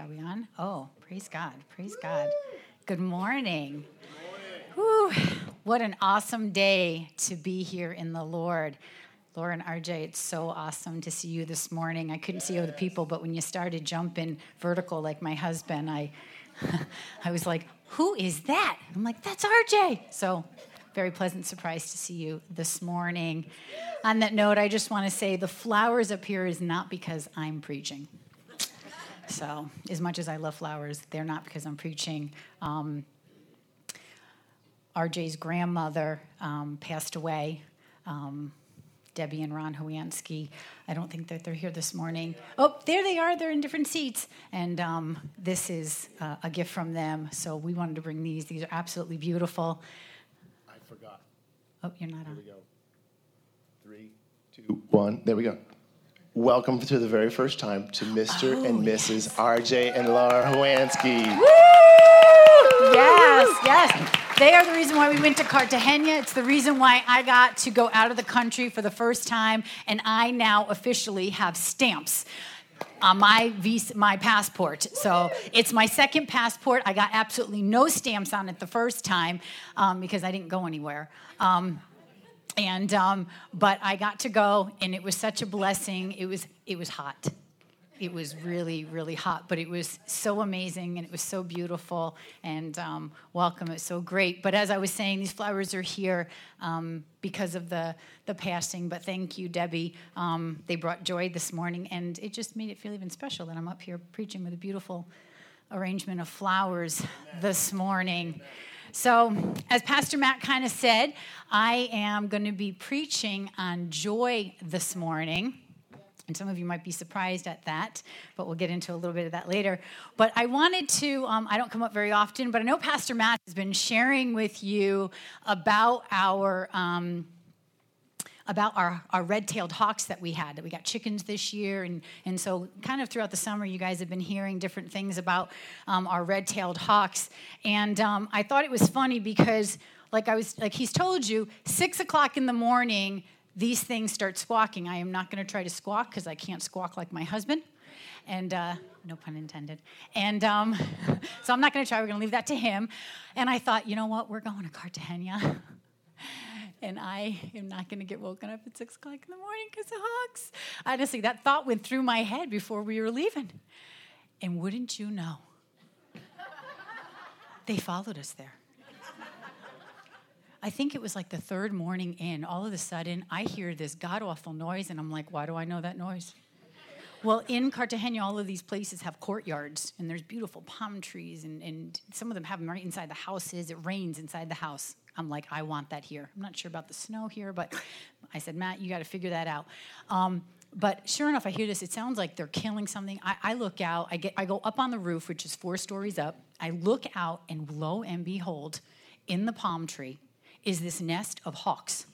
Are we on? Oh, praise God. Praise God. Good morning. Whew, what an awesome day to be here in the Lord. Lauren RJ, it's so awesome to see you this morning. I couldn't see other people, but when you started jumping vertical like my husband, I, I was like, who is that? I'm like, that's RJ. So very pleasant surprise to see you this morning. On that note, I just want to say the flowers up here is not because I'm preaching. So, as much as I love flowers, they're not because I'm preaching. Um, RJ's grandmother um, passed away. Um, Debbie and Ron Howansky. I don't think that they're here this morning. Oh, there they are. They're in different seats. And um, this is uh, a gift from them. So we wanted to bring these. These are absolutely beautiful. I forgot. Oh, you're not Here on. we go. Three, two, one. There we go. Welcome to the very first time to Mr. Oh, and Mrs. RJ and Laura Howansky. Yes, yes. They are the reason why we went to Cartagena. It's the reason why I got to go out of the country for the first time, and I now officially have stamps on my visa, my passport. So it's my second passport. I got absolutely no stamps on it the first time um, because I didn't go anywhere. Um, and um, but I got to go, and it was such a blessing. It was it was hot. It was really really hot, but it was so amazing, and it was so beautiful. And um, welcome, it's so great. But as I was saying, these flowers are here um, because of the the passing. But thank you, Debbie. Um, they brought joy this morning, and it just made it feel even special that I'm up here preaching with a beautiful arrangement of flowers this morning. So, as Pastor Matt kind of said, I am going to be preaching on joy this morning. And some of you might be surprised at that, but we'll get into a little bit of that later. But I wanted to, um, I don't come up very often, but I know Pastor Matt has been sharing with you about our. Um, about our, our red-tailed hawks that we had that we got chickens this year and, and so kind of throughout the summer you guys have been hearing different things about um, our red-tailed hawks and um, i thought it was funny because like i was like he's told you six o'clock in the morning these things start squawking i am not going to try to squawk because i can't squawk like my husband and uh, no pun intended. And um, so I'm not going to try. We're going to leave that to him. And I thought, you know what? We're going to Cartagena. and I am not going to get woken up at six o'clock in the morning because of hawks. Honestly, that thought went through my head before we were leaving. And wouldn't you know, they followed us there. I think it was like the third morning in. All of a sudden, I hear this god awful noise, and I'm like, why do I know that noise? Well, in Cartagena, all of these places have courtyards, and there's beautiful palm trees, and, and some of them have them right inside the houses. It rains inside the house. I'm like, I want that here. I'm not sure about the snow here, but I said, Matt, you got to figure that out. Um, but sure enough, I hear this. It sounds like they're killing something. I, I look out. I get. I go up on the roof, which is four stories up. I look out, and lo and behold, in the palm tree is this nest of hawks.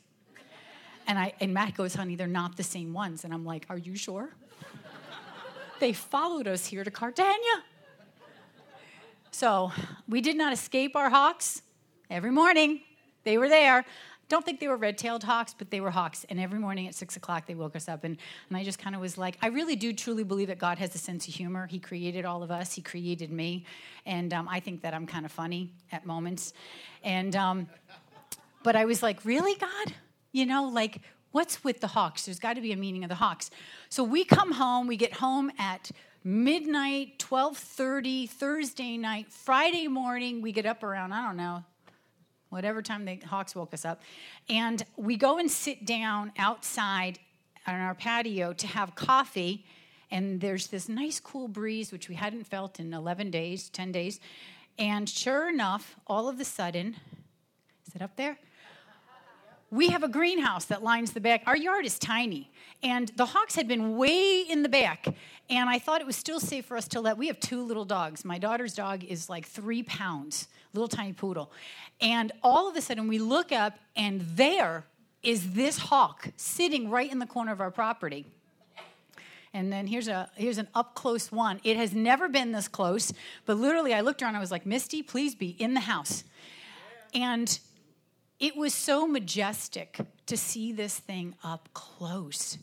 And I and Matt goes, honey, they're not the same ones. And I'm like, are you sure? they followed us here to Cartagena. So we did not escape our hawks. Every morning, they were there. Don't think they were red tailed hawks, but they were hawks. And every morning at six o'clock, they woke us up. And, and I just kind of was like, I really do truly believe that God has a sense of humor. He created all of us, He created me. And um, I think that I'm kind of funny at moments. And, um, but I was like, really, God? You know, like, what's with the hawks? There's got to be a meaning of the hawks. So we come home, we get home at midnight, 12:30 Thursday night, Friday morning, we get up around, I don't know, whatever time the hawks woke us up, and we go and sit down outside on our patio to have coffee. And there's this nice cool breeze, which we hadn't felt in 11 days, 10 days. And sure enough, all of a sudden, is it up there? We have a greenhouse that lines the back. Our yard is tiny, and the hawks had been way in the back. And I thought it was still safe for us to let. We have two little dogs. My daughter's dog is like three pounds, little tiny poodle. And all of a sudden, we look up, and there is this hawk sitting right in the corner of our property. And then here's a here's an up close one. It has never been this close, but literally, I looked around. I was like, Misty, please be in the house. And it was so majestic to see this thing up close.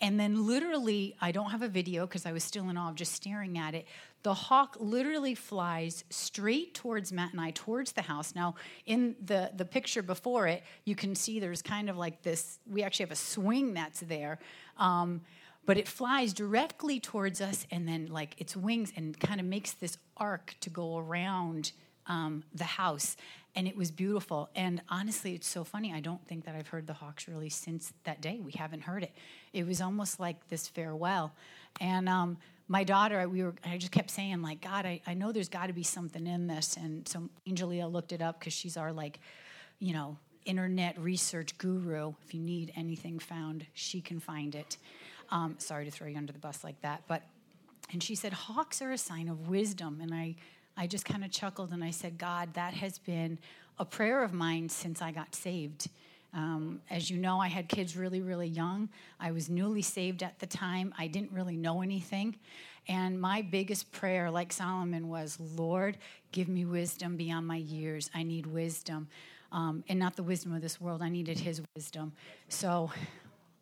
And then, literally, I don't have a video because I was still in awe of just staring at it. the hawk literally flies straight towards Matt and I, towards the house. Now, in the, the picture before it, you can see there's kind of like this, we actually have a swing that's there. Um, but it flies directly towards us and then like its wings and kind of makes this arc to go around um, the house and it was beautiful. And honestly it's so funny. I don't think that i've heard the hawks really since that day. We haven't heard it. It was almost like this farewell. And um, my daughter we were i just kept saying like god i, I know there's got to be something in this. And so angelia looked it up because she's our like you know internet research guru. If you need anything found she can find it. Um, sorry to throw you under the bus like that, but and she said hawks are a sign of wisdom, and I I just kind of chuckled and I said, God, that has been a prayer of mine since I got saved. Um, as you know, I had kids really, really young. I was newly saved at the time. I didn't really know anything. And my biggest prayer, like Solomon, was Lord, give me wisdom beyond my years. I need wisdom. Um, and not the wisdom of this world. I needed his wisdom. So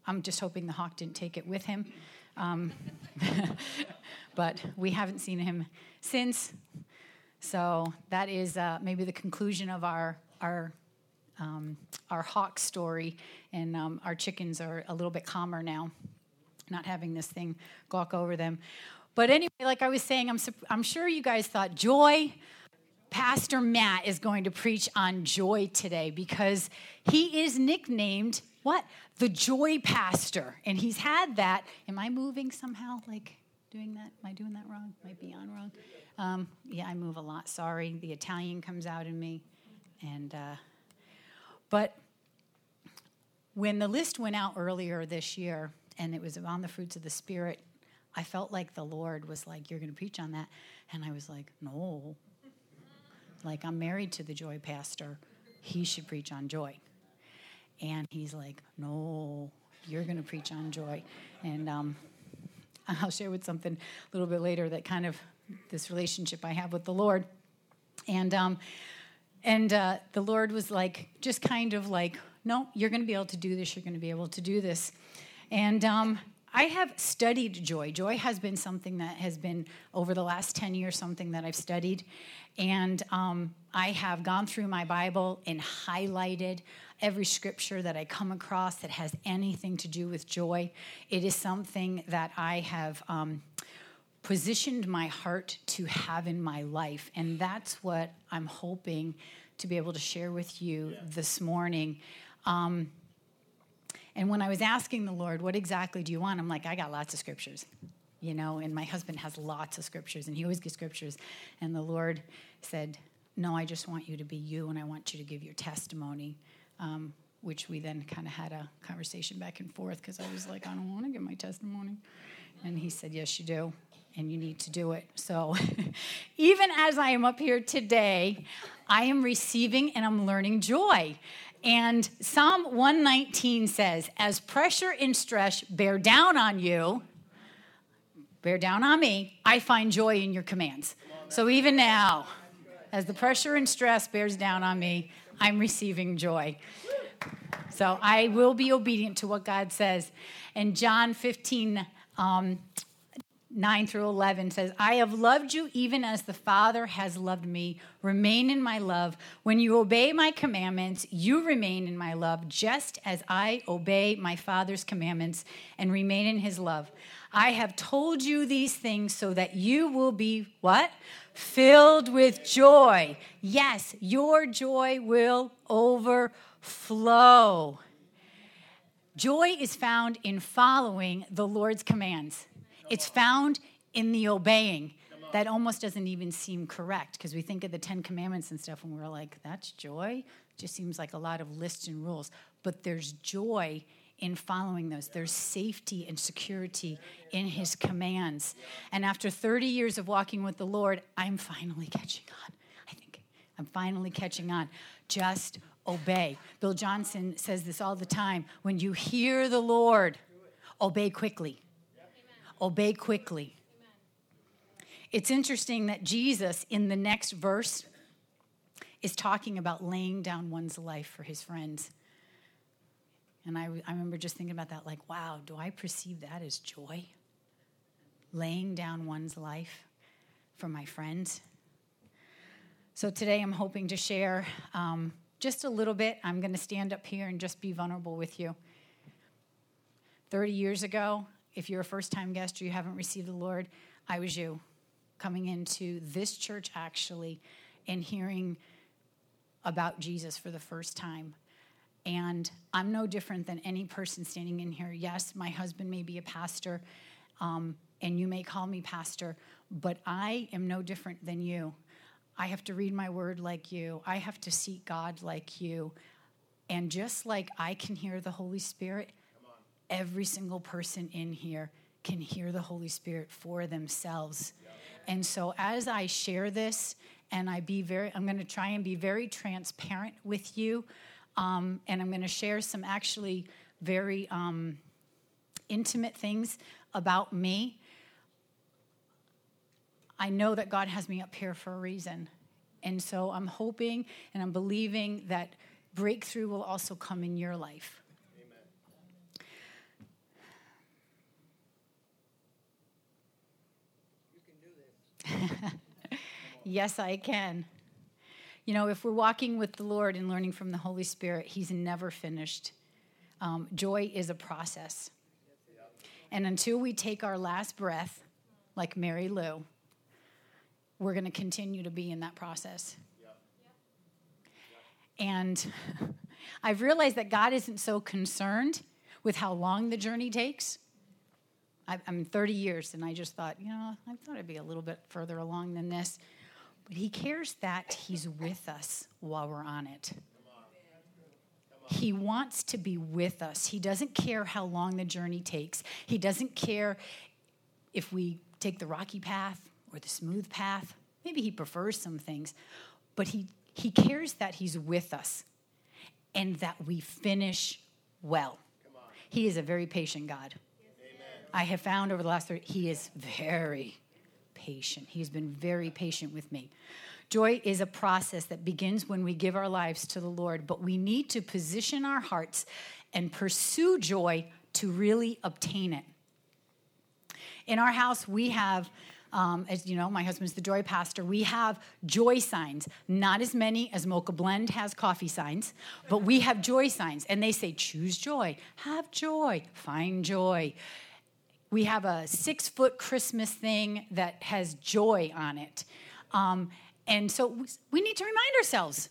I'm just hoping the hawk didn't take it with him. Um, but we haven't seen him since. So that is uh, maybe the conclusion of our our um, our hawk story, and um, our chickens are a little bit calmer now, not having this thing gawk over them. But anyway, like I was saying, I'm I'm sure you guys thought joy. Pastor Matt is going to preach on joy today because he is nicknamed what? The joy pastor. And he's had that. Am I moving somehow? Like doing that? Am I doing that wrong? Might be on wrong. Um, yeah, I move a lot. Sorry. The Italian comes out in me. And, uh, but when the list went out earlier this year and it was on the fruits of the Spirit, I felt like the Lord was like, You're going to preach on that. And I was like, No. Like, I'm married to the joy pastor. He should preach on joy. And he's like, No, you're going to preach on joy. And um, I'll share with something a little bit later that kind of this relationship I have with the Lord. And um, and uh, the Lord was like, just kind of like, no, you're going to be able to do this. You're going to be able to do this. And um, I have studied joy. Joy has been something that has been over the last 10 years, something that I've studied. And um, I have gone through my Bible and highlighted every scripture that I come across that has anything to do with joy. It is something that I have um, positioned my heart to have in my life. And that's what I'm hoping to be able to share with you this morning. Um, and when I was asking the Lord, what exactly do you want? I'm like, I got lots of scriptures, you know, and my husband has lots of scriptures, and he always gives scriptures. And the Lord said, No, I just want you to be you, and I want you to give your testimony um, which we then kind of had a conversation back and forth because I was like, I don't want to give my testimony. And he said, Yes, you do. And you need to do it. So, even as I am up here today, I am receiving and I'm learning joy. And Psalm 119 says, As pressure and stress bear down on you, bear down on me, I find joy in your commands. So, even now, as the pressure and stress bears down on me, I'm receiving joy. So I will be obedient to what God says. And John 15, um, 9 through 11 says, I have loved you even as the Father has loved me. Remain in my love. When you obey my commandments, you remain in my love, just as I obey my Father's commandments and remain in his love. I have told you these things so that you will be what? Filled with joy. Yes, your joy will overflow. Joy is found in following the Lord's commands. It's found in the obeying. That almost doesn't even seem correct because we think of the Ten Commandments and stuff and we're like, that's joy? It just seems like a lot of lists and rules. But there's joy in following those. There's safety and security in his commands. And after 30 years of walking with the Lord, I'm finally catching on. I think I'm finally catching on. Just obey. Bill Johnson says this all the time. When you hear the Lord, obey quickly. Obey quickly. It's interesting that Jesus, in the next verse, is talking about laying down one's life for his friends. And I, I remember just thinking about that like, wow, do I perceive that as joy? Laying down one's life for my friends. So today I'm hoping to share um, just a little bit. I'm going to stand up here and just be vulnerable with you. 30 years ago, if you're a first time guest or you haven't received the Lord, I was you coming into this church actually and hearing about Jesus for the first time. And I'm no different than any person standing in here. Yes, my husband may be a pastor, um, and you may call me pastor, but I am no different than you. I have to read my word like you, I have to seek God like you. And just like I can hear the Holy Spirit, every single person in here can hear the Holy Spirit for themselves. And so as I share this and I be very I'm going to try and be very transparent with you um, and I'm going to share some actually very um, intimate things about me. I know that God has me up here for a reason. And so I'm hoping and I'm believing that breakthrough will also come in your life. yes, I can. You know, if we're walking with the Lord and learning from the Holy Spirit, He's never finished. Um, joy is a process. And until we take our last breath, like Mary Lou, we're going to continue to be in that process. And I've realized that God isn't so concerned with how long the journey takes. I'm 30 years, and I just thought, you know, I thought I'd be a little bit further along than this. But He cares that He's with us while we're on it. He wants to be with us. He doesn't care how long the journey takes. He doesn't care if we take the rocky path or the smooth path. Maybe he prefers some things, but he, he cares that he's with us and that we finish well. He is a very patient God. I have found over the last 30, he is very patient. He's been very patient with me. Joy is a process that begins when we give our lives to the Lord, but we need to position our hearts and pursue joy to really obtain it. In our house, we have um, as you know, my husband's the joy pastor. We have joy signs, not as many as Mocha Blend has coffee signs, but we have joy signs. And they say, choose joy, have joy, find joy. We have a six foot Christmas thing that has joy on it. Um, and so we need to remind ourselves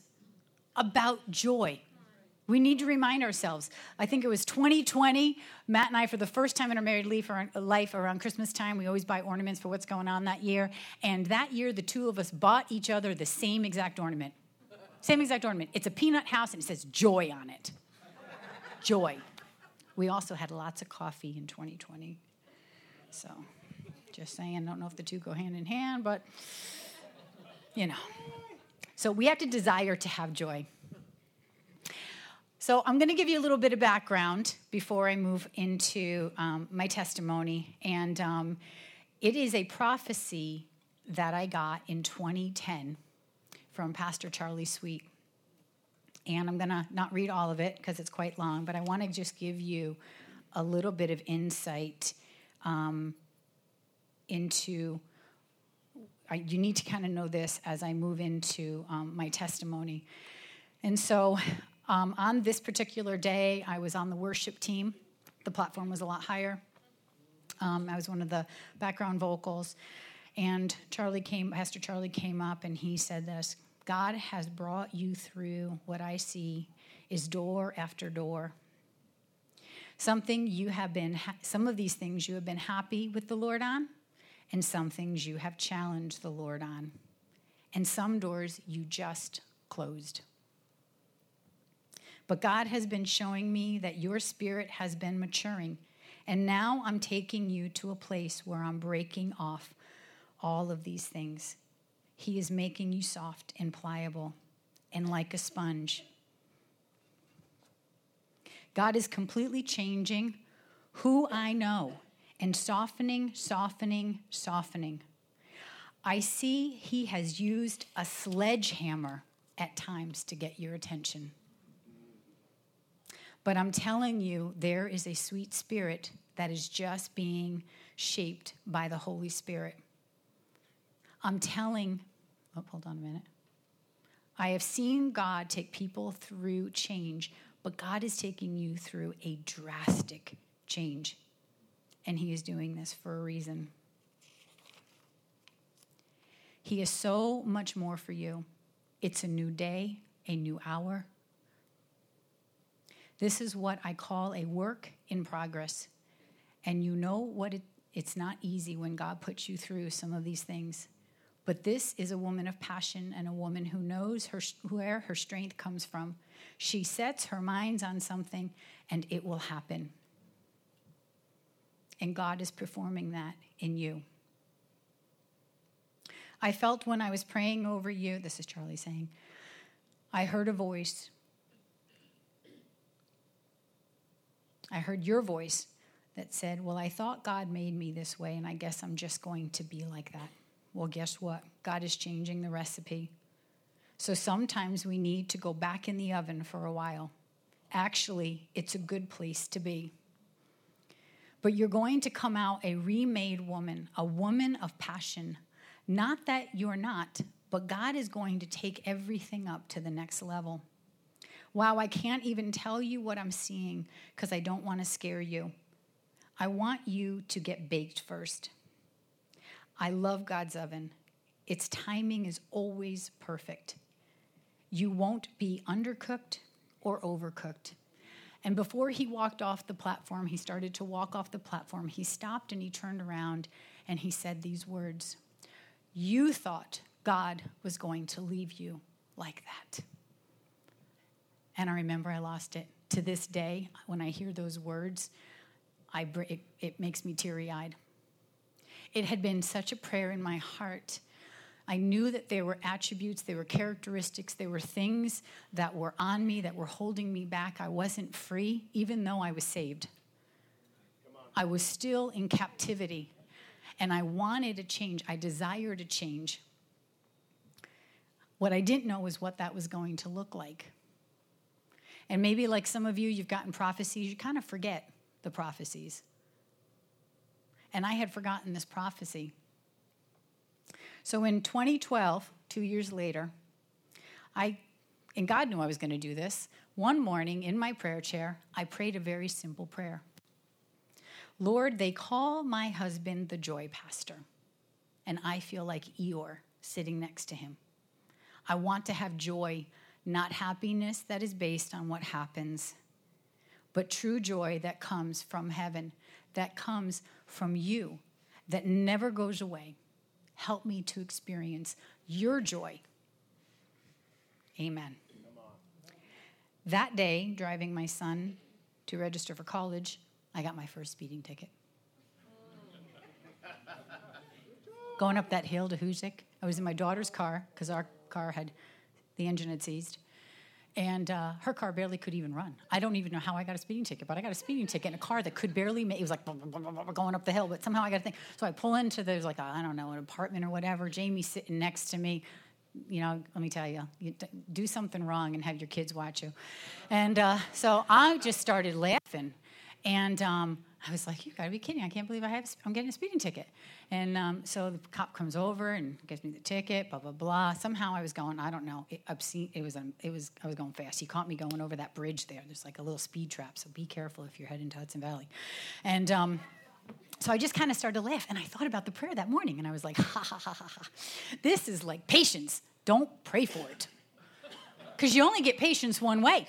about joy. We need to remind ourselves. I think it was 2020. Matt and I, for the first time in our married life around Christmas time, we always buy ornaments for what's going on that year. And that year, the two of us bought each other the same exact ornament. Same exact ornament. It's a peanut house and it says joy on it. Joy. We also had lots of coffee in 2020. So, just saying, don't know if the two go hand in hand, but you know. So, we have to desire to have joy. So, I'm going to give you a little bit of background before I move into um, my testimony. And um, it is a prophecy that I got in 2010 from Pastor Charlie Sweet. And I'm going to not read all of it because it's quite long, but I want to just give you a little bit of insight um, into. I, you need to kind of know this as I move into um, my testimony. And so, um, on this particular day, I was on the worship team. The platform was a lot higher. Um, I was one of the background vocals. And Charlie came, Pastor Charlie came up and he said this God has brought you through what I see is door after door Something you have been, some of these things you have been happy with the Lord on, and some things you have challenged the Lord on, and some doors you just closed. But God has been showing me that your spirit has been maturing, and now I'm taking you to a place where I'm breaking off all of these things. He is making you soft and pliable and like a sponge. God is completely changing who I know and softening, softening, softening. I see He has used a sledgehammer at times to get your attention. But I'm telling you, there is a sweet spirit that is just being shaped by the Holy Spirit. I'm telling, oh, hold on a minute. I have seen God take people through change, but God is taking you through a drastic change. And He is doing this for a reason. He is so much more for you. It's a new day, a new hour. This is what I call a work in progress. And you know what it, it's not easy when God puts you through some of these things. But this is a woman of passion and a woman who knows her, where her strength comes from. She sets her minds on something and it will happen. And God is performing that in you. I felt when I was praying over you, this is Charlie saying, I heard a voice. I heard your voice that said, Well, I thought God made me this way, and I guess I'm just going to be like that. Well, guess what? God is changing the recipe. So sometimes we need to go back in the oven for a while. Actually, it's a good place to be. But you're going to come out a remade woman, a woman of passion. Not that you're not, but God is going to take everything up to the next level. Wow, I can't even tell you what I'm seeing because I don't want to scare you. I want you to get baked first. I love God's oven. Its timing is always perfect. You won't be undercooked or overcooked. And before he walked off the platform, he started to walk off the platform. He stopped and he turned around and he said these words You thought God was going to leave you like that. And I remember I lost it. To this day, when I hear those words, I, it, it makes me teary eyed. It had been such a prayer in my heart. I knew that there were attributes, there were characteristics, there were things that were on me that were holding me back. I wasn't free, even though I was saved. I was still in captivity, and I wanted a change. I desired a change. What I didn't know was what that was going to look like. And maybe, like some of you, you've gotten prophecies, you kind of forget the prophecies. And I had forgotten this prophecy. So in 2012, two years later, I, and God knew I was going to do this, one morning in my prayer chair, I prayed a very simple prayer Lord, they call my husband the joy pastor, and I feel like Eeyore sitting next to him. I want to have joy, not happiness that is based on what happens, but true joy that comes from heaven, that comes from you, that never goes away. Help me to experience your joy. Amen. That day, driving my son to register for college, I got my first speeding ticket. Going up that hill to Hoosick, I was in my daughter's car because our car had the engine had seized and uh, her car barely could even run. I don't even know how I got a speeding ticket, but I got a speeding ticket in a car that could barely make. It was like going up the hill, but somehow I got a thing. So I pull into there's like I don't know an apartment or whatever. Jamie's sitting next to me. You know, let me tell you, you do something wrong and have your kids watch you. And uh, so I just started laughing, and um, I was like, "You got to be kidding! I can't believe I have. I'm getting a speeding ticket." And um, so the cop comes over and gives me the ticket. Blah blah blah. Somehow I was going. I don't know. It, obscene. It was. Um, it was. I was going fast. He caught me going over that bridge there. There's like a little speed trap. So be careful if you're heading to Hudson Valley. And um, so I just kind of started to laugh. And I thought about the prayer that morning. And I was like, ha ha ha ha ha. This is like patience. Don't pray for it. Because you only get patience one way.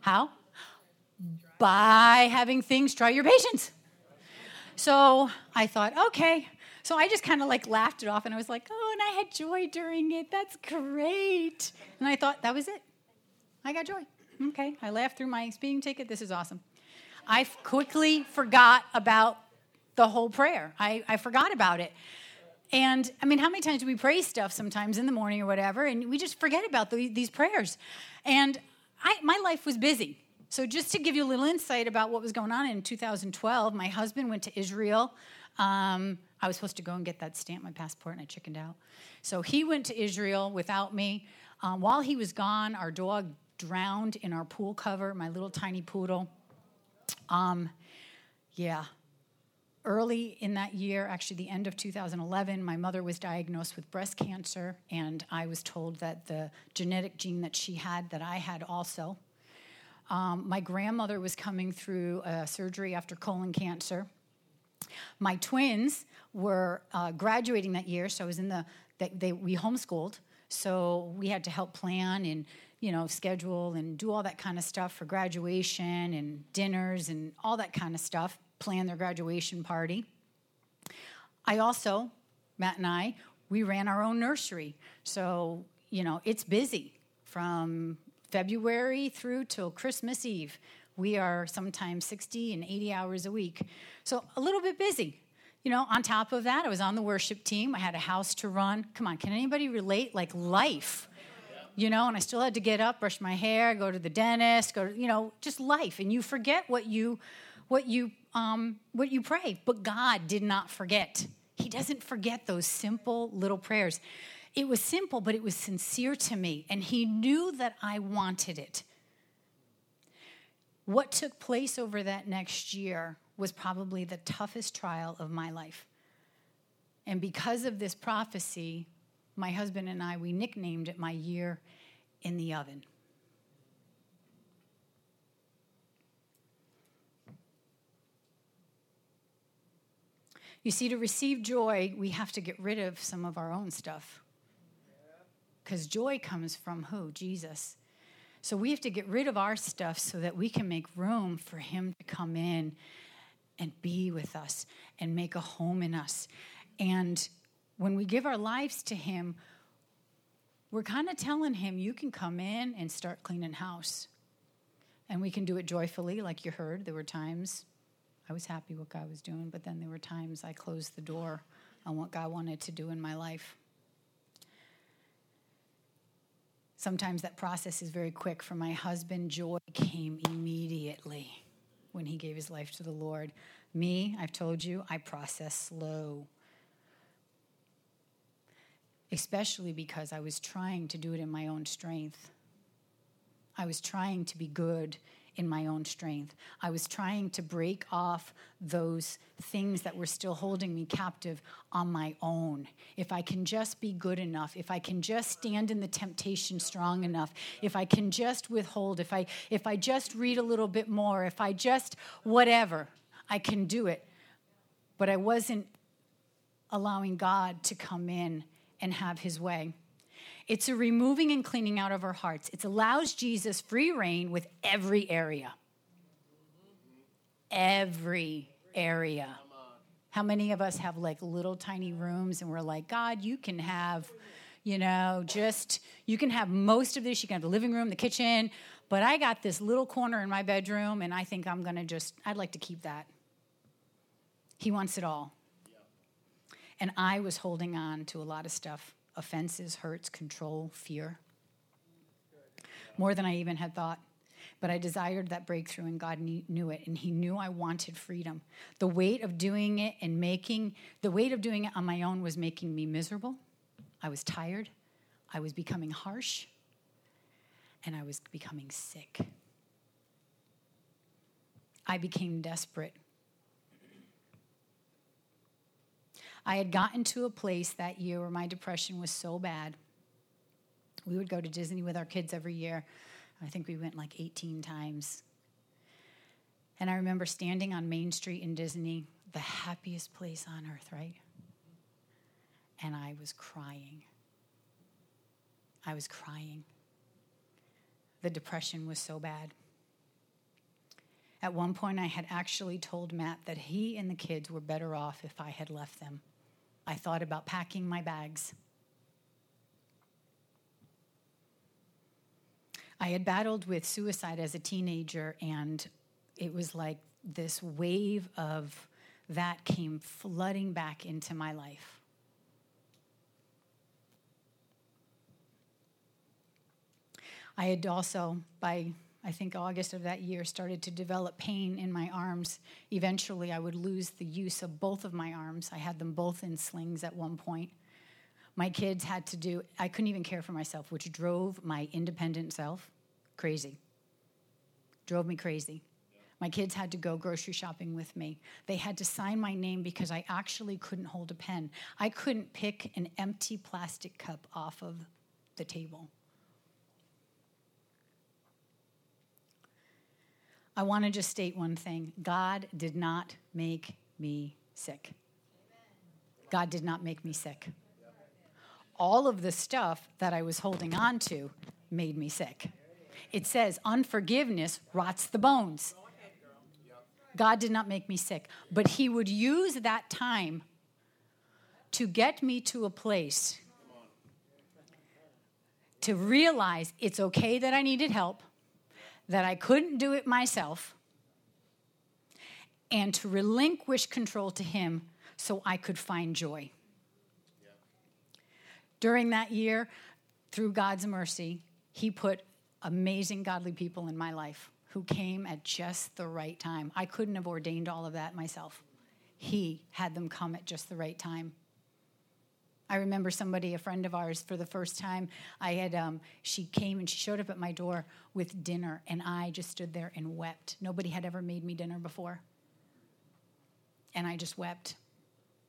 How? By having things try your patience. So I thought, okay. So I just kind of like laughed it off and I was like, oh, and I had joy during it. That's great. And I thought, that was it. I got joy. Okay. I laughed through my speeding ticket. This is awesome. I quickly forgot about the whole prayer. I, I forgot about it. And I mean, how many times do we pray stuff sometimes in the morning or whatever, and we just forget about the, these prayers? And I, my life was busy. So, just to give you a little insight about what was going on in 2012, my husband went to Israel. Um, I was supposed to go and get that stamp, my passport, and I chickened out. So, he went to Israel without me. Um, while he was gone, our dog drowned in our pool cover, my little tiny poodle. Um, yeah. early in that year, actually the end of 2011, my mother was diagnosed with breast cancer, and I was told that the genetic gene that she had, that I had also. Um, my grandmother was coming through surgery after colon cancer. My twins were uh, graduating that year, so I was in the, they, they, we homeschooled, so we had to help plan and you know schedule and do all that kind of stuff for graduation and dinners and all that kind of stuff plan their graduation party. I also, Matt and I, we ran our own nursery. So, you know, it's busy from February through till Christmas Eve. We are sometimes 60 and 80 hours a week. So, a little bit busy. You know, on top of that, I was on the worship team. I had a house to run. Come on, can anybody relate? Like life, you know, and I still had to get up, brush my hair, go to the dentist, go to, you know, just life. And you forget what you, what you um, what you pray. But God did not forget. He doesn't forget those simple little prayers. It was simple, but it was sincere to me, and He knew that I wanted it. What took place over that next year was probably the toughest trial of my life. And because of this prophecy, my husband and I, we nicknamed it my year in the oven. You see, to receive joy, we have to get rid of some of our own stuff. Because joy comes from who? Jesus. So we have to get rid of our stuff so that we can make room for Him to come in and be with us and make a home in us. And when we give our lives to Him, we're kind of telling Him, You can come in and start cleaning house. And we can do it joyfully, like you heard. There were times I was happy what God was doing, but then there were times I closed the door on what God wanted to do in my life. Sometimes that process is very quick. For my husband, joy came immediately when he gave his life to the Lord. Me, I've told you, I process slow. Especially because I was trying to do it in my own strength. I was trying to be good in my own strength. I was trying to break off those things that were still holding me captive on my own. If I can just be good enough, if I can just stand in the temptation strong enough, if I can just withhold, if I if I just read a little bit more, if I just whatever, I can do it. But I wasn't allowing God to come in and have his way. It's a removing and cleaning out of our hearts. It allows Jesus free reign with every area. Every area. How many of us have like little tiny rooms and we're like, God, you can have, you know, just, you can have most of this. You can have the living room, the kitchen, but I got this little corner in my bedroom and I think I'm going to just, I'd like to keep that. He wants it all. And I was holding on to a lot of stuff offenses, hurts, control, fear. More than I even had thought. But I desired that breakthrough, and God knew it, and He knew I wanted freedom. The weight of doing it and making, the weight of doing it on my own was making me miserable. I was tired. I was becoming harsh. And I was becoming sick. I became desperate I had gotten to a place that year where my depression was so bad. We would go to Disney with our kids every year. I think we went like 18 times. And I remember standing on Main Street in Disney, the happiest place on earth, right? And I was crying. I was crying. The depression was so bad. At one point, I had actually told Matt that he and the kids were better off if I had left them. I thought about packing my bags. I had battled with suicide as a teenager, and it was like this wave of that came flooding back into my life. I had also, by I think August of that year, started to develop pain in my arms. Eventually, I would lose the use of both of my arms. I had them both in slings at one point. My kids had to do, I couldn't even care for myself, which drove my independent self crazy. Drove me crazy. My kids had to go grocery shopping with me. They had to sign my name because I actually couldn't hold a pen. I couldn't pick an empty plastic cup off of the table. I want to just state one thing God did not make me sick. God did not make me sick. All of the stuff that I was holding on to made me sick. It says unforgiveness rots the bones. God did not make me sick, but He would use that time to get me to a place to realize it's okay that I needed help, that I couldn't do it myself, and to relinquish control to Him so I could find joy. During that year, through God's mercy, He put amazing godly people in my life who came at just the right time. I couldn't have ordained all of that myself. He had them come at just the right time. I remember somebody, a friend of ours, for the first time, I had, um, she came and she showed up at my door with dinner, and I just stood there and wept. Nobody had ever made me dinner before. And I just wept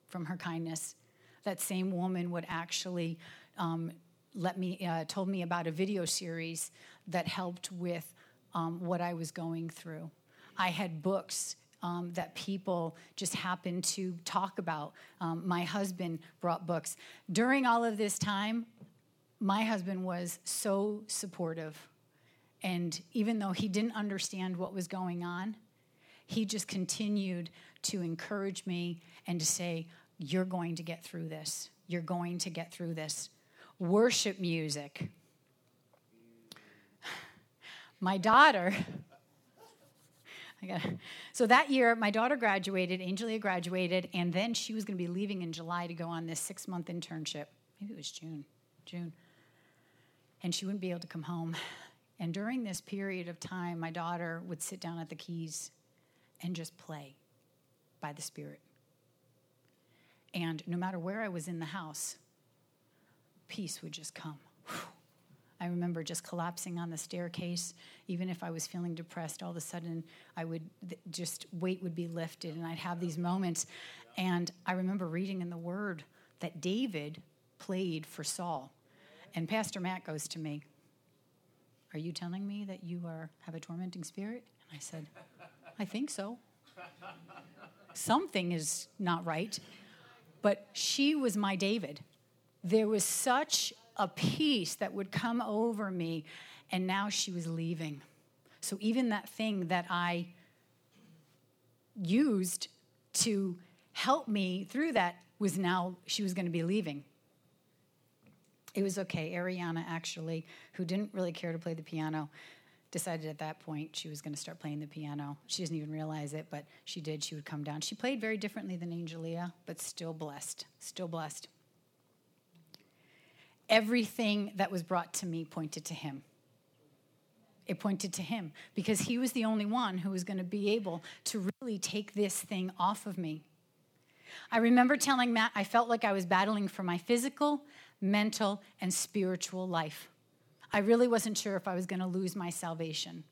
from her kindness. That same woman would actually um, let me, uh, told me about a video series that helped with um, what I was going through. I had books um, that people just happened to talk about. Um, my husband brought books. During all of this time, my husband was so supportive. And even though he didn't understand what was going on, he just continued to encourage me and to say, You're going to get through this. You're going to get through this. Worship music my daughter, I got so that year, my daughter graduated, Angelia graduated, and then she was going to be leaving in July to go on this six month internship. Maybe it was June, June. And she wouldn't be able to come home. And during this period of time, my daughter would sit down at the keys and just play by the Spirit. And no matter where I was in the house, peace would just come. Whew I remember just collapsing on the staircase. Even if I was feeling depressed, all of a sudden I would just weight would be lifted, and I'd have these moments. And I remember reading in the Word that David played for Saul, and Pastor Matt goes to me, "Are you telling me that you are have a tormenting spirit?" And I said, "I think so. Something is not right." But she was my David. There was such a peace that would come over me. And now she was leaving. So even that thing that I used to help me through that was now, she was going to be leaving. It was okay. Ariana, actually, who didn't really care to play the piano, decided at that point she was going to start playing the piano. She doesn't even realize it, but she did. She would come down. She played very differently than Angelia, but still blessed. Still blessed everything that was brought to me pointed to him. It pointed to him because he was the only one who was going to be able to really take this thing off of me. I remember telling Matt I felt like I was battling for my physical, mental, and spiritual life. I really wasn't sure if I was going to lose my salvation.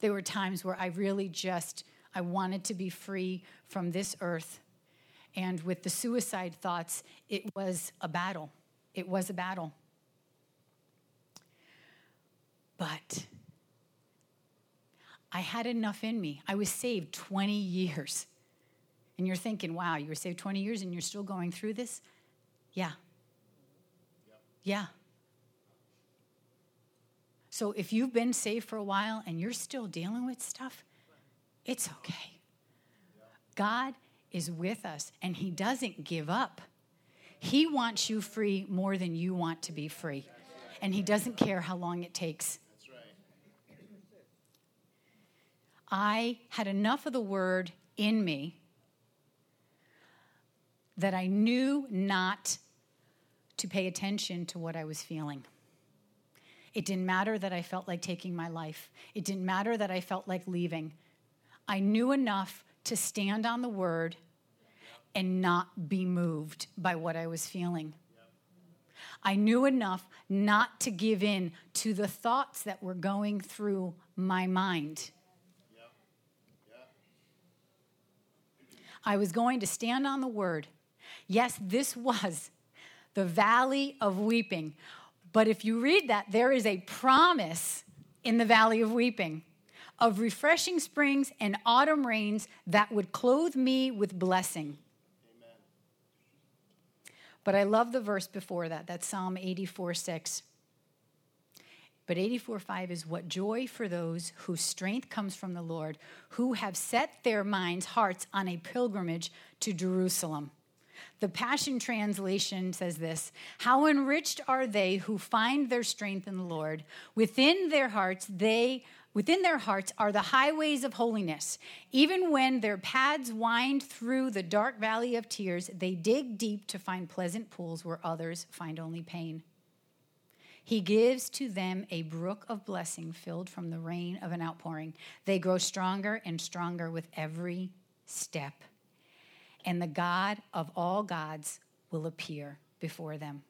There were times where I really just I wanted to be free from this earth and with the suicide thoughts, it was a battle. It was a battle. But I had enough in me. I was saved 20 years. And you're thinking, wow, you were saved 20 years and you're still going through this? Yeah. Yeah. So if you've been saved for a while and you're still dealing with stuff, it's okay. God is with us and He doesn't give up. He wants you free more than you want to be free. And He doesn't care how long it takes. I had enough of the word in me that I knew not to pay attention to what I was feeling. It didn't matter that I felt like taking my life, it didn't matter that I felt like leaving. I knew enough to stand on the word and not be moved by what I was feeling. I knew enough not to give in to the thoughts that were going through my mind. I was going to stand on the word. Yes, this was the valley of weeping. But if you read that, there is a promise in the valley of weeping of refreshing springs and autumn rains that would clothe me with blessing. But I love the verse before that. That's Psalm 84 6. But 84 5 is what joy for those whose strength comes from the Lord, who have set their minds, hearts on a pilgrimage to Jerusalem. The Passion Translation says this How enriched are they who find their strength in the Lord. Within their hearts, they Within their hearts are the highways of holiness. Even when their paths wind through the dark valley of tears, they dig deep to find pleasant pools where others find only pain. He gives to them a brook of blessing filled from the rain of an outpouring. They grow stronger and stronger with every step. And the God of all gods will appear before them.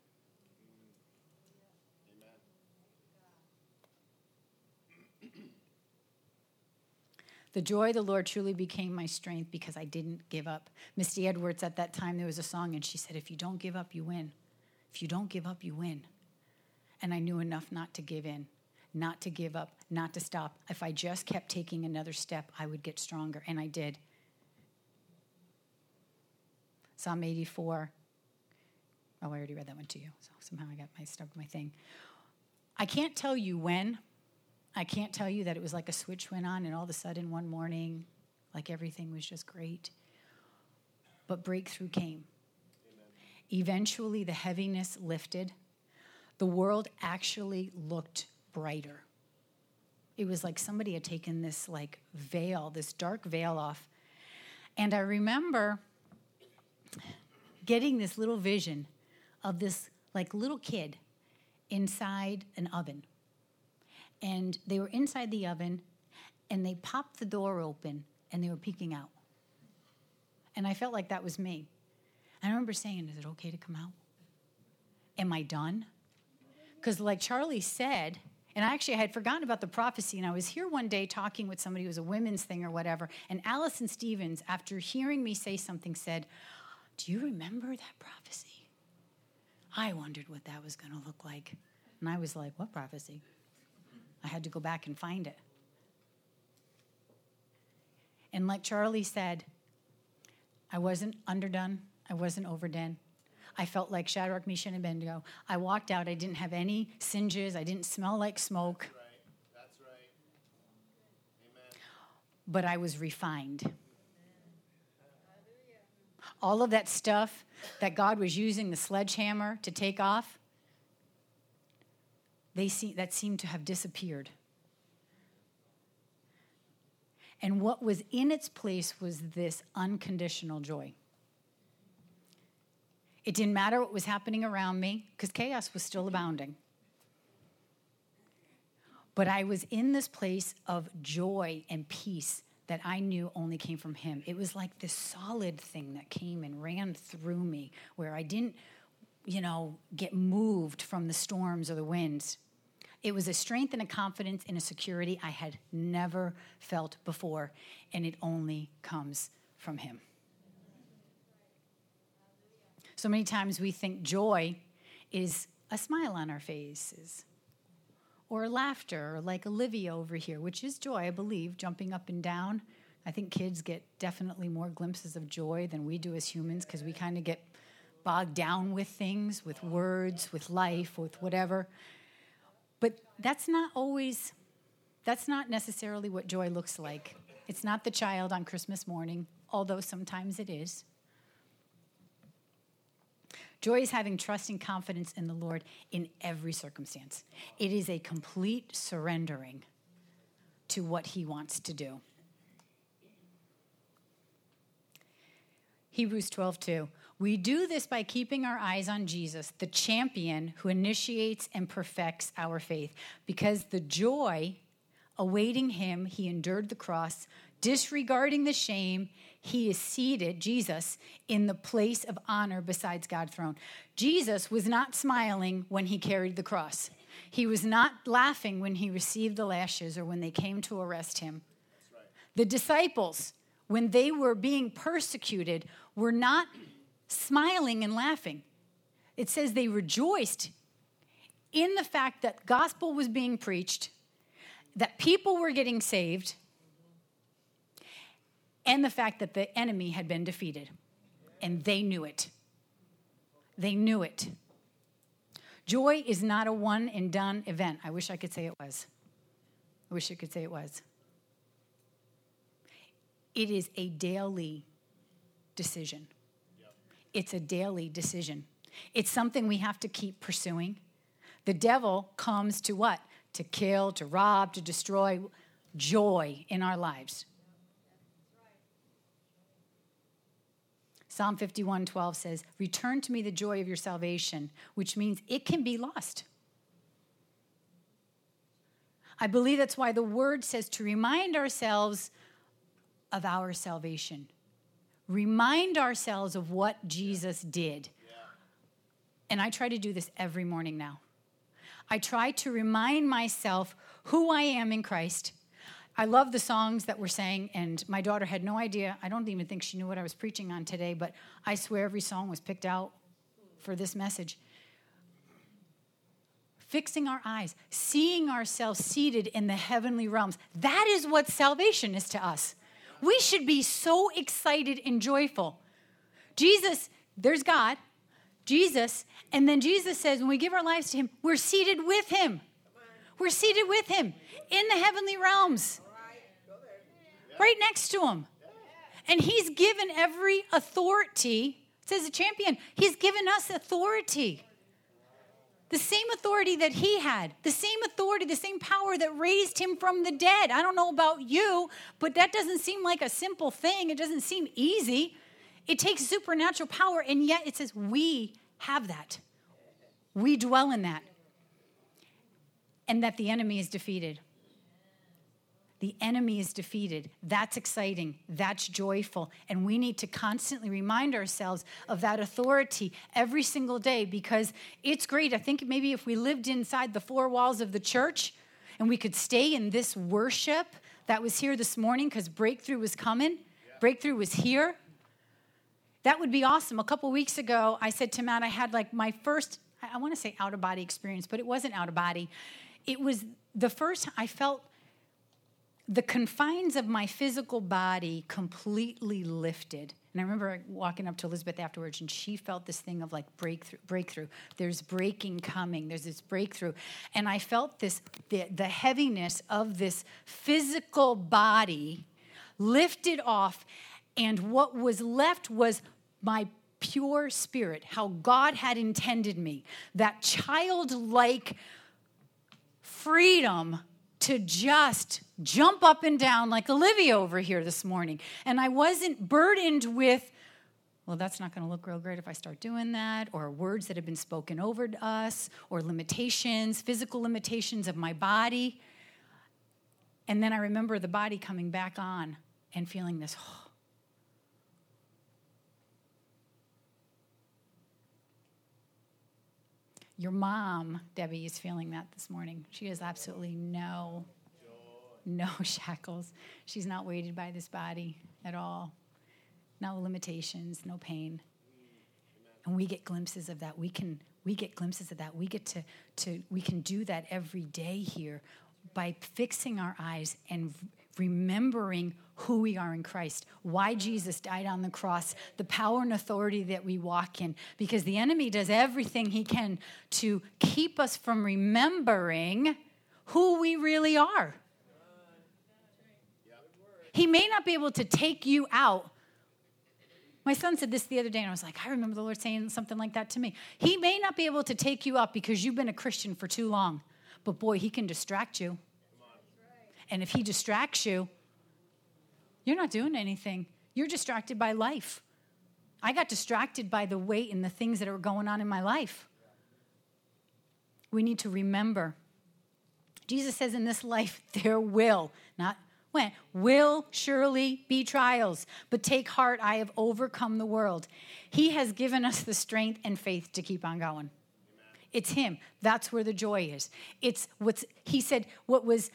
The joy of the Lord truly became my strength because I didn't give up. Misty Edwards, at that time, there was a song, and she said, If you don't give up, you win. If you don't give up, you win. And I knew enough not to give in, not to give up, not to stop. If I just kept taking another step, I would get stronger. And I did. Psalm 84. Oh, I already read that one to you. So somehow I got my stuck my thing. I can't tell you when I can't tell you that it was like a switch went on and all of a sudden one morning, like everything was just great. But breakthrough came. Amen. Eventually, the heaviness lifted. The world actually looked brighter. It was like somebody had taken this like veil, this dark veil off. And I remember getting this little vision of this like little kid inside an oven and they were inside the oven and they popped the door open and they were peeking out. And I felt like that was me. I remember saying, Is it okay to come out? Am I done? Because, like Charlie said, and I actually had forgotten about the prophecy, and I was here one day talking with somebody who was a women's thing or whatever, and Allison Stevens, after hearing me say something, said, Do you remember that prophecy? I wondered what that was going to look like. And I was like, What prophecy? I had to go back and find it. And like Charlie said, I wasn't underdone, I wasn't overdone. I felt like Shadrach, Meshach, and Abednego. I walked out, I didn't have any singes, I didn't smell like smoke. That's right. That's right. Amen. But I was refined. All of that stuff that God was using the sledgehammer to take off, they see, that seemed to have disappeared. And what was in its place was this unconditional joy. It didn't matter what was happening around me because chaos was still abounding. But I was in this place of joy and peace that I knew only came from Him. It was like this solid thing that came and ran through me where I didn't, you know, get moved from the storms or the winds. It was a strength and a confidence and a security I had never felt before, and it only comes from Him. So many times we think joy is a smile on our faces or laughter, or like Olivia over here, which is joy, I believe, jumping up and down. I think kids get definitely more glimpses of joy than we do as humans because we kind of get bogged down with things, with words, with life, with whatever. But that's not always, that's not necessarily what joy looks like. It's not the child on Christmas morning, although sometimes it is. Joy is having trust and confidence in the Lord in every circumstance. It is a complete surrendering to what He wants to do. Hebrews 12, 2. We do this by keeping our eyes on Jesus, the champion who initiates and perfects our faith, because the joy awaiting him, he endured the cross, disregarding the shame. he is seated, Jesus, in the place of honor besides God's throne. Jesus was not smiling when he carried the cross. He was not laughing when he received the lashes or when they came to arrest him. The disciples, when they were being persecuted, were not smiling and laughing. It says they rejoiced in the fact that gospel was being preached, that people were getting saved, and the fact that the enemy had been defeated. And they knew it. They knew it. Joy is not a one and done event. I wish I could say it was. I wish I could say it was. It is a daily decision. It's a daily decision. It's something we have to keep pursuing. The devil comes to what? To kill, to rob, to destroy joy in our lives. Psalm 51 12 says, Return to me the joy of your salvation, which means it can be lost. I believe that's why the word says to remind ourselves of our salvation. Remind ourselves of what Jesus did. And I try to do this every morning now. I try to remind myself who I am in Christ I love the songs that we're saying, and my daughter had no idea. I don't even think she knew what I was preaching on today, but I swear every song was picked out for this message. Fixing our eyes, seeing ourselves seated in the heavenly realms. That is what salvation is to us. We should be so excited and joyful. Jesus, there's God, Jesus, and then Jesus says when we give our lives to Him, we're seated with Him. We're seated with Him in the heavenly realms right next to him. And he's given every authority. Says a champion. He's given us authority. The same authority that he had, the same authority, the same power that raised him from the dead. I don't know about you, but that doesn't seem like a simple thing. It doesn't seem easy. It takes supernatural power, and yet it says we have that. We dwell in that. And that the enemy is defeated. The enemy is defeated. That's exciting. That's joyful. And we need to constantly remind ourselves of that authority every single day because it's great. I think maybe if we lived inside the four walls of the church and we could stay in this worship that was here this morning because breakthrough was coming, breakthrough was here. That would be awesome. A couple weeks ago, I said to Matt, I had like my first, I want to say out of body experience, but it wasn't out of body. It was the first I felt the confines of my physical body completely lifted. And I remember walking up to Elizabeth afterwards, and she felt this thing of like breakthrough. breakthrough. There's breaking coming. There's this breakthrough, and I felt this the, the heaviness of this physical body lifted off, and what was left was my pure spirit, how God had intended me, that childlike freedom to just jump up and down like Olivia over here this morning. And I wasn't burdened with, well, that's not going to look real great if I start doing that, or words that have been spoken over to us, or limitations, physical limitations of my body. And then I remember the body coming back on and feeling this. Oh, Your mom, Debbie, is feeling that this morning. She has absolutely no, no shackles. She's not weighted by this body at all. No limitations, no pain. And we get glimpses of that. We can we get glimpses of that. We get to, to we can do that every day here by fixing our eyes and remembering who we are in Christ, why Jesus died on the cross, the power and authority that we walk in, because the enemy does everything he can to keep us from remembering who we really are. He may not be able to take you out. My son said this the other day, and I was like, I remember the Lord saying something like that to me. He may not be able to take you up because you've been a Christian for too long, but boy, he can distract you. And if he distracts you, you're not doing anything. You're distracted by life. I got distracted by the weight and the things that are going on in my life. We need to remember. Jesus says in this life, there will, not When? Will surely be trials, but take heart, I have overcome the world. He has given us the strength and faith to keep on going. It's Him. That's where the joy is. It's what's, He said, what was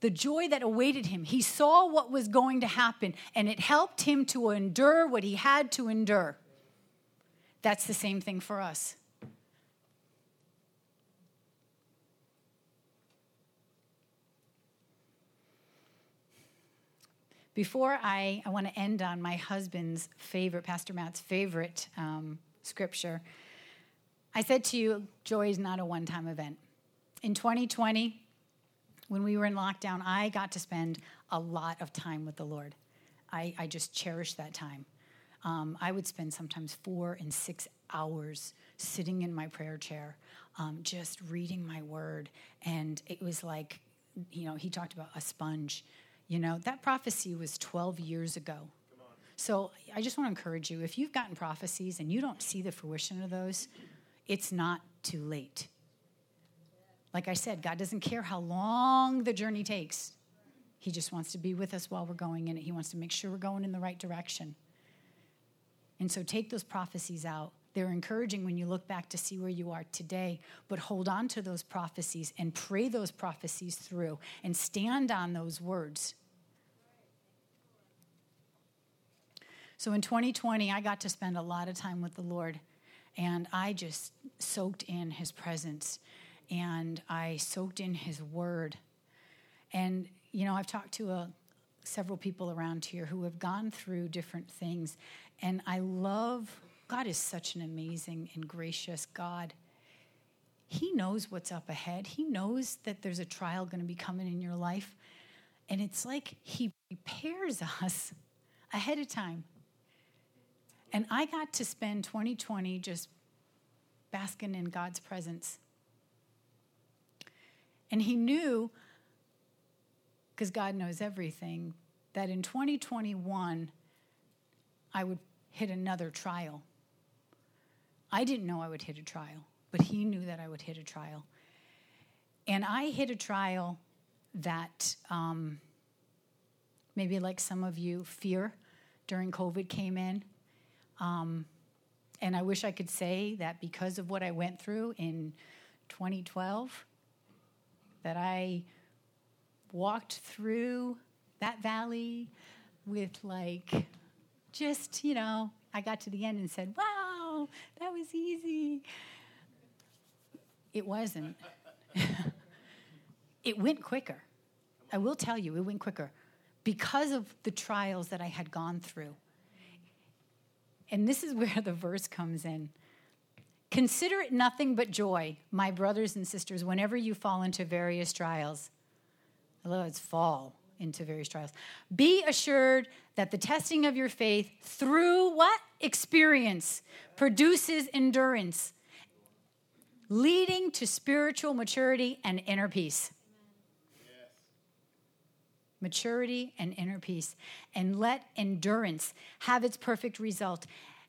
the joy that awaited him. He saw what was going to happen, and it helped him to endure what he had to endure. That's the same thing for us. Before I, I want to end on my husband's favorite, Pastor Matt's favorite um, scripture. I said to you, joy is not a one time event. In 2020, when we were in lockdown, I got to spend a lot of time with the Lord. I, I just cherished that time. Um, I would spend sometimes four and six hours sitting in my prayer chair, um, just reading my word. And it was like, you know, he talked about a sponge. You know, that prophecy was 12 years ago. So I just want to encourage you if you've gotten prophecies and you don't see the fruition of those, it's not too late. Like I said, God doesn't care how long the journey takes. He just wants to be with us while we're going in it. He wants to make sure we're going in the right direction. And so take those prophecies out. They're encouraging when you look back to see where you are today, but hold on to those prophecies and pray those prophecies through and stand on those words. So in 2020, I got to spend a lot of time with the Lord, and I just soaked in his presence and I soaked in his word. And, you know, I've talked to a, uh, several people around here who have gone through different things. And I love, God is such an amazing and gracious God. He knows what's up ahead, He knows that there's a trial going to be coming in your life. And it's like He prepares us ahead of time. And I got to spend 2020 just basking in God's presence and he knew, because God knows everything, that in 2021, I would hit another trial. I didn't know I would hit a trial, but he knew that I would hit a trial. And I hit a trial that um, maybe like some of you, fear during COVID came in. Um, and I wish I could say that because of what I went through in 2012, that I walked through that valley with like just, you know, I got to the end and said, wow, that was easy. It wasn't. it went quicker. I will tell you, it went quicker because of the trials that I had gone through. And this is where the verse comes in. Consider it nothing but joy, my brothers and sisters, whenever you fall into various trials. Although it's fall into various trials. Be assured that the testing of your faith through what? Experience produces endurance, leading to spiritual maturity and inner peace. Maturity and inner peace. And let endurance have its perfect result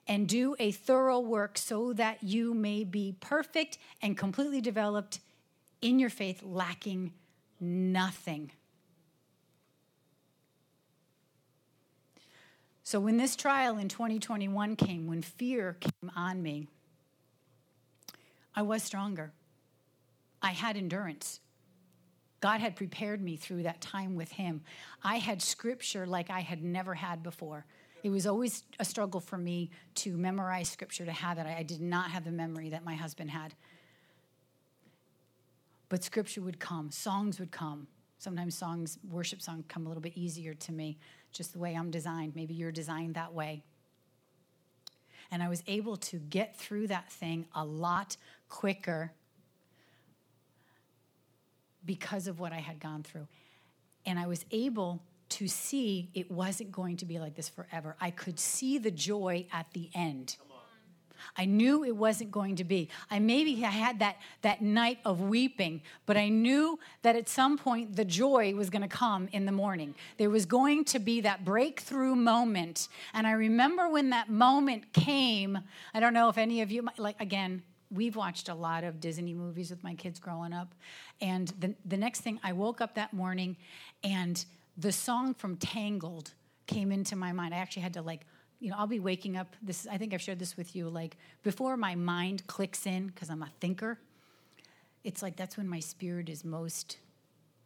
and do a thorough work so that you may be perfect and completely developed in your faith, lacking nothing. So, when this trial in 2021 came, when fear came on me, I was stronger. I had endurance. God had prepared me through that time with Him. I had scripture like I had never had before. It was always a struggle for me to memorize scripture, to have it. I did not have the memory that my husband had. But scripture would come, songs would come. Sometimes songs, worship songs, come a little bit easier to me, just the way I'm designed. Maybe you're designed that way. And I was able to get through that thing a lot quicker because of what I had gone through. And I was able to see it wasn't going to be like this forever. I could see the joy at the end. I knew it wasn't going to be. I maybe I had that, that night of weeping, but I knew that at some point the joy was going to come in the morning. There was going to be that breakthrough moment. And I remember when that moment came, I don't know if any of you, like, again, we've watched a lot of Disney movies with my kids growing up. And the, the next thing, I woke up that morning and the song from Tangled came into my mind. I actually had to like, you know, I'll be waking up. This I think I've shared this with you. Like before my mind clicks in because I'm a thinker. It's like that's when my spirit is most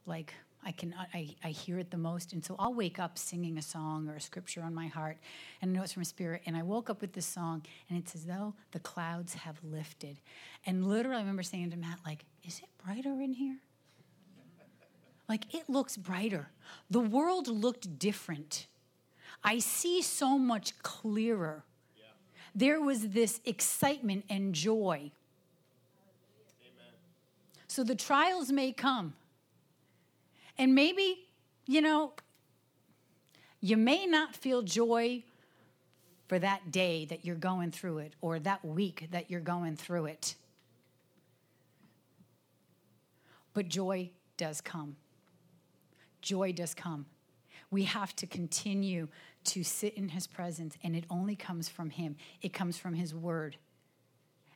like I can I, I hear it the most. And so I'll wake up singing a song or a scripture on my heart and I know it's from a spirit. And I woke up with this song and it's as though the clouds have lifted. And literally I remember saying to Matt, like, is it brighter in here? Like it looks brighter. The world looked different. I see so much clearer. Yeah. There was this excitement and joy. Amen. So the trials may come. And maybe, you know, you may not feel joy for that day that you're going through it or that week that you're going through it. But joy does come. Joy does come. We have to continue to sit in his presence, and it only comes from him. It comes from his word.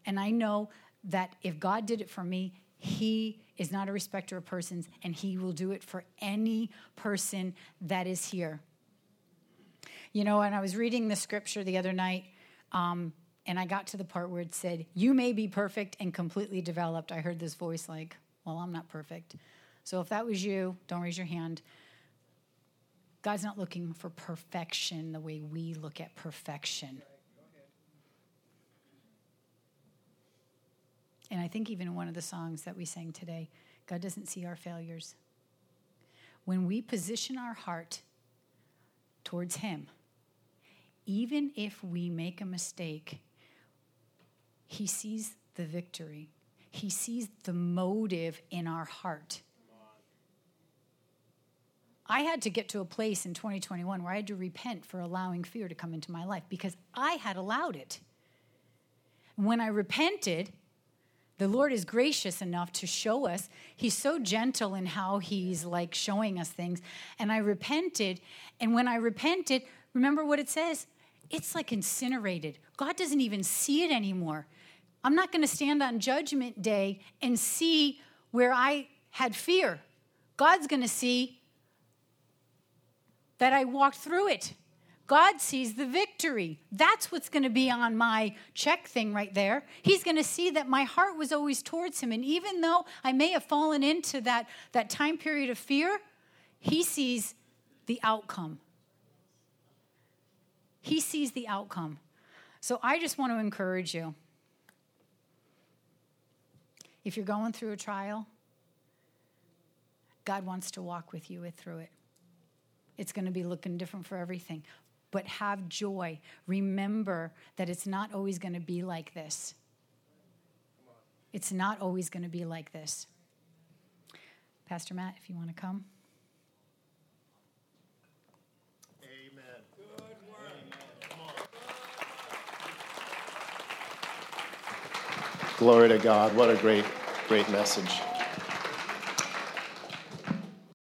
And I know that if God did it for me, he is not a respecter of persons, and He will do it for any person that is here. You know, and I was reading the scripture the other night, um, and I got to the part where it said, You may be perfect and completely developed. I heard this voice like, Well, I'm not perfect. So if that was you, don't raise your hand. God's not looking for perfection the way we look at perfection. And I think even in one of the songs that we sang today, God doesn't see our failures. When we position our heart towards Him, even if we make a mistake, He sees the victory. He sees the motive in our heart. I had to get to a place in 2021 where I had to repent for allowing fear to come into my life because I had allowed it. When I repented, the Lord is gracious enough to show us. He's so gentle in how he's like showing us things. And I repented. And when I repented, remember what it says? It's like incinerated. God doesn't even see it anymore. I'm not going to stand on judgment day and see where I had fear. God's going to see that I walked through it. God sees the victory. That's what's going to be on my check thing right there. He's going to see that my heart was always towards him. And even though I may have fallen into that, that time period of fear, he sees the outcome. He sees the outcome. So I just want to encourage you. If you're going through a trial, God wants to walk with you through it. It's going to be looking different for everything but have joy. Remember that it's not always going to be like this. It's not always going to be like this. Pastor Matt, if you want to come. Amen. Good work. Amen. Glory to God. What a great, great message.